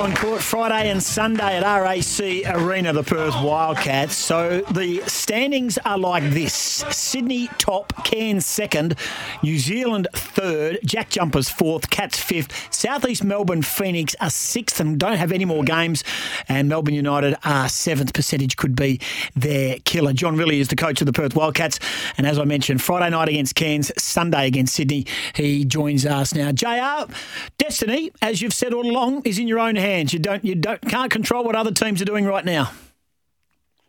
On court Friday and Sunday at RAC Arena, the Perth Wildcats. So the standings are like this Sydney top, Cairns second, New Zealand third, Jack Jumpers fourth, Cats fifth, Southeast Melbourne Phoenix are sixth and don't have any more games, and Melbourne United are seventh. Percentage could be their killer. John Rillie is the coach of the Perth Wildcats, and as I mentioned, Friday night against Cairns, Sunday against Sydney. He joins us now. JR, destiny, as you've said all along, is in your own hands. You don't, you don't, can't control what other teams are doing right now.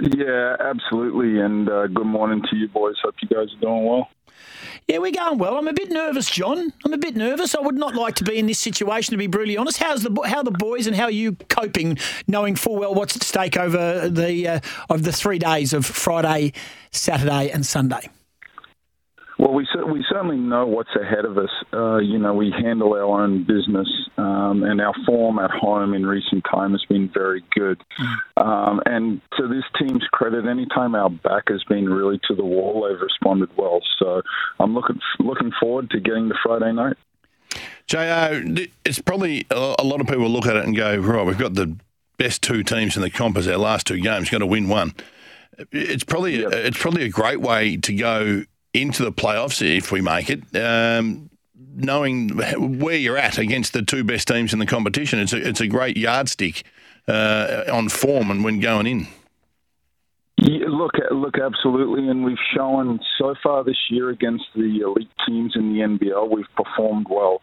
Yeah, absolutely. And uh, good morning to you boys. Hope you guys are doing well. Yeah, we're going well. I'm a bit nervous, John. I'm a bit nervous. I would not like to be in this situation, to be brutally honest. How's the how are the boys and how are you coping, knowing full well what's at stake over the uh, of the three days of Friday, Saturday, and Sunday? Well, we we certainly know what's ahead of us. Uh, you know, we handle our own business, um, and our form at home in recent time has been very good. Um, and to this team's credit, anytime our back has been really to the wall, they've responded well. So I'm looking looking forward to getting to Friday night. JO, it's probably a a lot of people look at it and go, right, we've got the best two teams in the comp as our last two games, got to win one. It's probably Yep. it's probably a great way to go into the playoffs if we make it. Um, knowing where you're at against the two best teams in the competition, it's a, it's a great yardstick uh, on form and when going in. Yeah, look, look, absolutely, and we've shown so far this year against the elite teams in the NBL, we've performed well.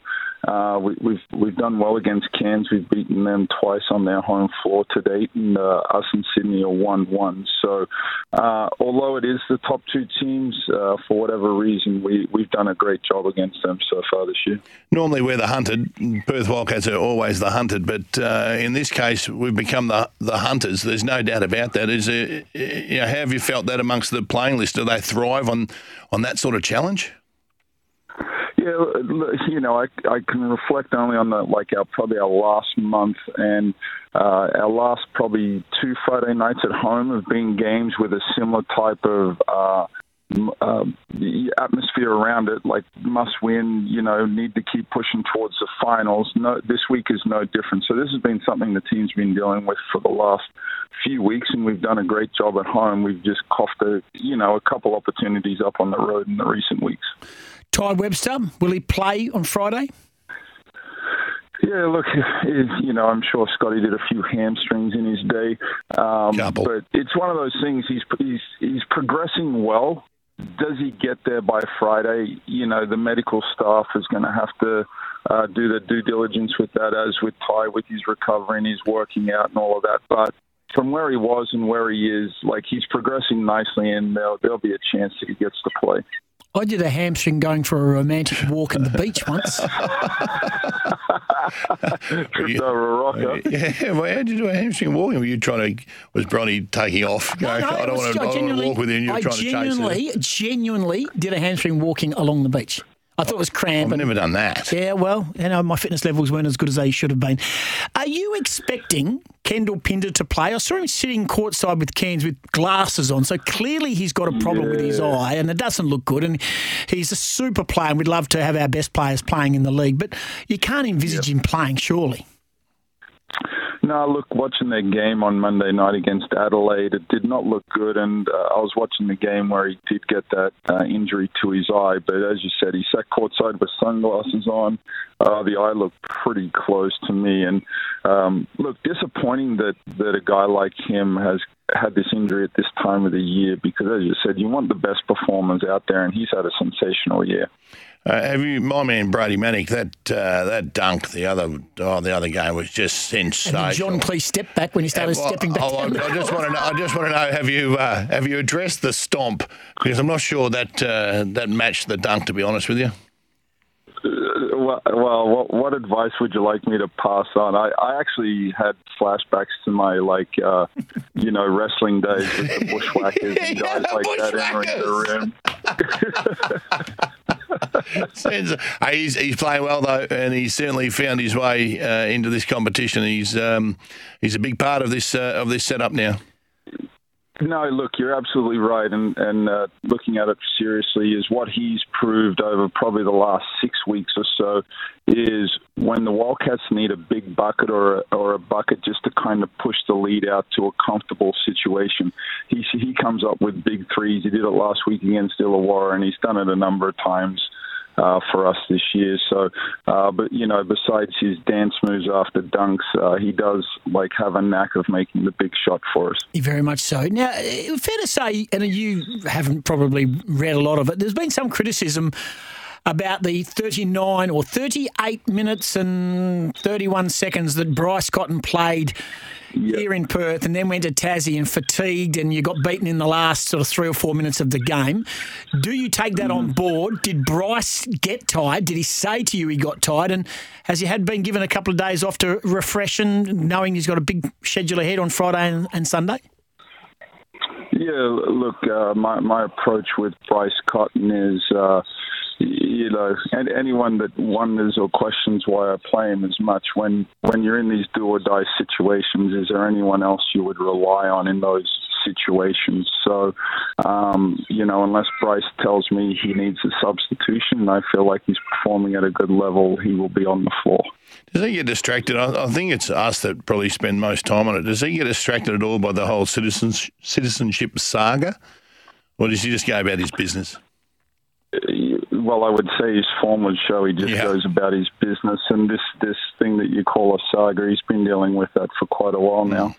Uh, we, we've we've done well against Cairns. We've beaten them twice on their home floor to date, and uh, us and Sydney are one-one. So, uh, although it is the top two teams, uh, for whatever reason, we we've done a great job against them so far this year. Normally we're the hunted. Perth Wildcats are always the hunted, but uh, in this case we've become the the hunters. There's no doubt about that. Is there, you know, how have you felt that amongst the playing list? Do they thrive on on that sort of challenge? Yeah, you know, I I can reflect only on the like our probably our last month and uh, our last probably two Friday nights at home have been games with a similar type of. Uh, the atmosphere around it, like must win, you know, need to keep pushing towards the finals. No, this week is no different. So this has been something the team's been dealing with for the last few weeks, and we've done a great job at home. We've just coughed a, you know, a couple opportunities up on the road in the recent weeks. Ty Webster, will he play on Friday? Yeah, look, it- you know, I'm sure Scotty did a few hamstrings in his day, um, but it's one of those things. He's he's he's progressing well. Does he get there by Friday? You know, the medical staff is going to have to uh, do the due diligence with that, as with Ty with his recovery and his working out and all of that. But from where he was and where he is, like he's progressing nicely, and there'll, there'll be a chance that he gets to play. I did a hamstring going for a romantic walk at the beach once. Tripped over a rocker. Yeah, well, how did you do a hamstring walking? Were you trying to? Was Bronny taking off? Going, No, no, I don't was- want to. I I don't want to genuinely- walk with you. and You're I trying to chase genuinely, genuinely did a hamstring walking along the beach. I thought it was cramp. I've and- never done that. Yeah, well, you know, my fitness levels weren't as good as they should have been. Are you expecting Keanu Pinder to play? I saw him sitting courtside with Cairns with glasses on, so clearly he's got a problem with his eye and it doesn't look good. And he's a super player, and we'd love to have our best players playing in the league, but you can't envisage him playing, surely. No, look, watching their game on Monday night against Adelaide, it did not look good. And uh, I was watching the game where he did get that uh, injury to his eye. But as you said, he sat courtside with sunglasses on. Uh, the eye looked pretty close to me. And um, look, disappointing that, that a guy like him has had this injury at this time of the year because, as you said, you want the best performers out there, and he's had a sensational year. Uh, have you, my man Brady Manek? That uh, that dunk the other oh, the other game was just And sensational. did John please step back when he started Well, stepping back oh, I, down? I just want to know. I just want to know. Have you uh, have you addressed the stomp? Because I'm not sure that uh, that matched the dunk. To be honest with you. Well, well what, what advice would you like me to pass on? I, I actually had flashbacks to my like, uh, you know, wrestling days with the bushwhackers and guys the like that entering the rim. Hey, he's, he's playing well though, and he's certainly found his way uh, into this competition. He's um, he's a big part of this uh, of this setup now. No, look, you're absolutely right, and and uh, looking at it seriously is what he's proved over probably the last six weeks or so is when the Wildcats need a big bucket or a, or a bucket just to kind of push the lead out to a comfortable situation. He he comes up with big threes. He did it last week against Illawarra, and he's done it a number of times uh, for us this year. So, uh, but you know, besides his dance moves after dunks, uh, he does like have a knack of making the big shot for us. Very much so. Now, eh, fair to say, and you haven't probably read a lot of it, there's been some criticism about the 39 or 38 minutes and 31 seconds that Bryce Cotton played here in Perth and then went to Tassie and fatigued and you got beaten in the last sort of three or four minutes of the game. Do you take that on board? Did Bryce get tired? Did he say to you he got tired? And has he had been given a couple of days off to refresh and knowing he's got a big schedule ahead on Friday and, and Sunday? Yeah, look, uh, my my approach with Bryce Cotton is, uh, you know, and anyone that wonders or questions why I play him as much when when you're in these do or die situations, is there anyone else you would rely on in those situations? So, um, you know, unless Bryce tells me he needs a substitution, I feel like he's performing at a good level. He will be on the floor. Does he get distracted? I, I think it's us that probably spend most time on it. Does he get distracted at all by the whole citizens, citizenship saga, or does he just go about his business? Well, I would say his form would show he just Yeah. goes about his business, and this this thing that you call a saga, he's been dealing with that for quite a while now. Mm.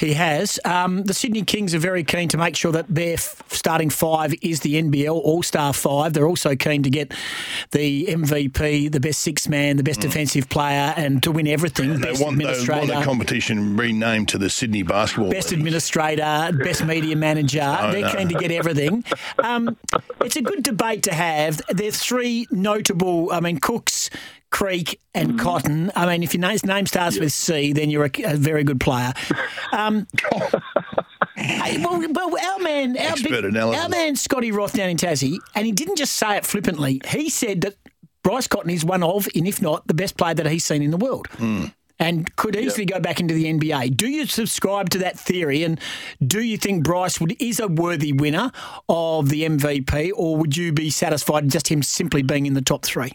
He has. Um, the Sydney Kings are very keen to make sure that their f- starting five is the NBL All Star five. They're also keen to get the MVP, the best six man, the best defensive player, and to win everything. Mm. They best want, they administrator. want the competition renamed to the Sydney Basketball Best League. administrator, best media manager. Oh, They're no. keen to get everything. Um, it's a good debate to have. There are three notable, I mean, Cooks, Creek, and Cotton. I mean, if your name, name starts with C, then you're a, a very good player. Um, hey, well, well, our man, our, big, our man Scotty Roth down in Tassie, and he didn't just say it flippantly. He said that Bryce Cotton is one of, and if not, the best player that he's seen in the world and could easily go back into the NBA. Do you subscribe to that theory, and do you think Bryce would, is a worthy winner of the MVP, or would you be satisfied just him simply being in the top three?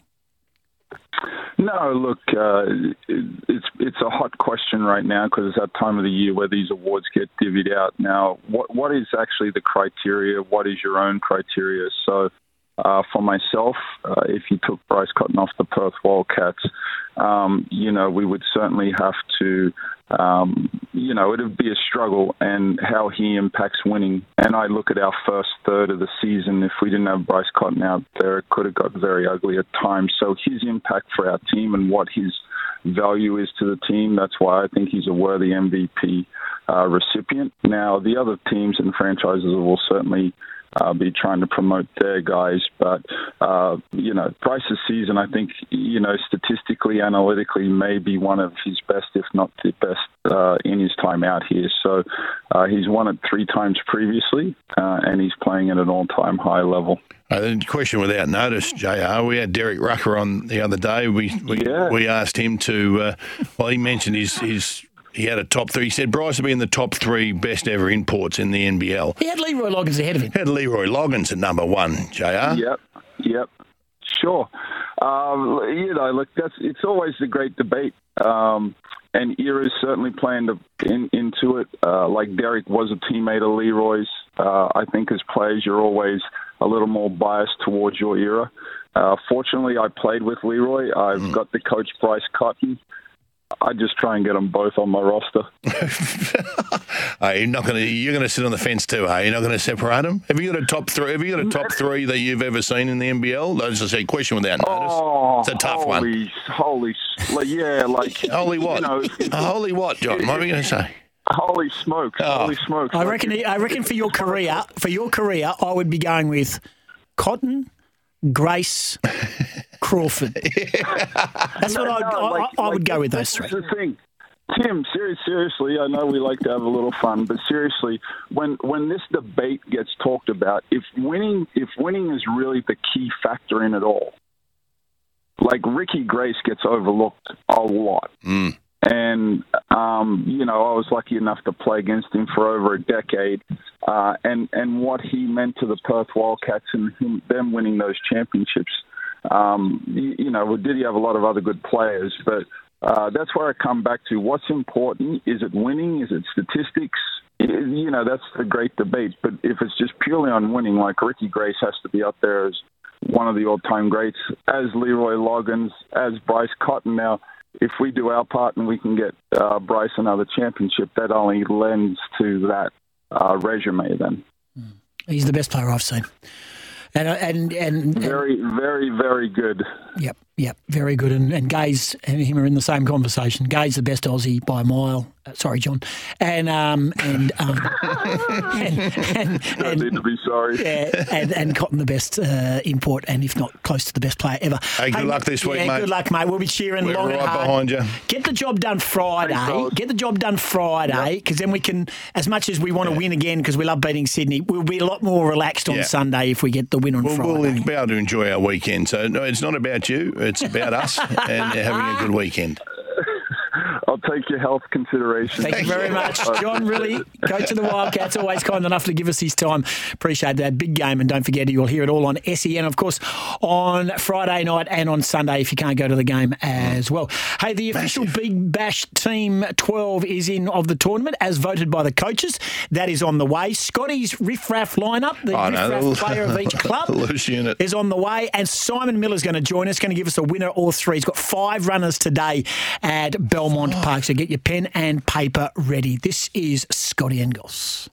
No, look, uh, it's it's a hot question right now because it's that time of the year where these awards get divvied out. Now, what what is actually the criteria? What is your own criteria? So, uh, for myself, uh, if you took Bryce Cotton off the Perth Wildcats, um, you know, we would certainly have to, um, you know, it would be a struggle and how he impacts winning. And I look at our first third of the season, if we didn't have Bryce Cotton out there, it could have got very ugly at times. So his impact for our team and what his value is to the team, that's why I think he's a worthy MVP uh, recipient. Now, the other teams and franchises will certainly uh, be trying to promote their guys. But, uh, you know, Bryce's season, I think, you know, statistically, analytically, may be one of his best, if not the best, uh, in his time out here. So uh, he's won it three times previously, uh, and he's playing at an all time high level. Uh, the question without notice, Jr. We had Derek Rucker on the other day. We we, Yeah. we asked him to. Uh, well, he mentioned his his. He had a top three. He said Bryce would be in the top three best ever imports in the NBL. He had Leroy Loggins ahead of him. He Had Leroy Loggins at number one, Jr. Yep, yep, sure. Um, you know, look, that's it's always a great debate, um, and Era's certainly playing in, into it. Uh, like Derek was a teammate of Leroy's. Uh, I think as players, you're always a little more biased towards your era. Uh, fortunately, I played with Leroy. I've got the coach Bryce Cotton. I just try and get them both on my roster. Are you not going to? You're going to sit on the fence too, are you? Not going to separate them? Have you got a top three? Have you got a top three that you've ever seen in the NBL? That's just a question without notice. Oh, it's a tough one. holy, Holy, like, yeah, like Holy what? You know, holy what, John? What are we going to say? holy smokes! Oh. Holy smokes! I Like, reckon. I reckon for your career, for your career, I would be going with Cotton, Grace, Crawford. That's what No, I'd, no, like- I, I would like, go with those three. the thing. Tim, ser- seriously, I know we like to have a little fun, but seriously, when when this debate gets talked about, if winning if winning is really the key factor in it all, like Ricky Grace gets overlooked a lot. Mm. And um, you know, I was lucky enough to play against him for over a decade, uh, and and what he meant to the Perth Wildcats and him, them winning those championships. Um, you, you know, did he have a lot of other good players? But uh, that's where I come back to. What's important? Is it winning? Is it statistics? You know, that's the great debate. But if it's just purely on winning, like Ricky Grace has to be up there as one of the all-time greats, as Leroy Loggins, as Bryce Cotton. Now, if we do our part and we can get uh, Bryce another championship, that only lends to that uh, resume. Then He's the best player I've seen. And uh, and and, and very, very, very good. Yep, yep, very good. And, and Gaze and him are in the same conversation. Gaze the best Aussie by a mile. Uh, sorry, John. And um and um and and, I and, need to be sorry. yeah, and, and Cotton the best uh, import, and if not close to the best player ever. Hey, good luck this week, yeah, mate. Good luck, mate. We'll be cheering We're long and right hard. behind you. Get the job done Friday. Thanks. Get the job done Friday, because then we can, as much as we want to win again, because we love beating Sydney, we'll be a lot more relaxed on Yeah. Sunday if we get the win on We'll, Friday. we'll be able to enjoy our weekend. So no, it's not about you; it's about us and having a good weekend. I'll take your health consideration. Thank you very much. John, Rillie, coach of the Wildcats, always kind enough to give us his time. Appreciate that. Big game. And don't forget, you'll hear it all on SEN, of course, on Friday night and on Sunday if you can't go to the game as well. Hey, the official Big Bash Team 12 is in of the tournament as voted by the coaches. That is on the way. Scotty's Riff Raff lineup, the I Riff know, Raff player of each club. Loose unit. Is on the way, and Simon Miller's going to join us, going to give us a winner or three. He's got five runners today at Belmont Park, so get your pen and paper ready. This is Scotty Goss.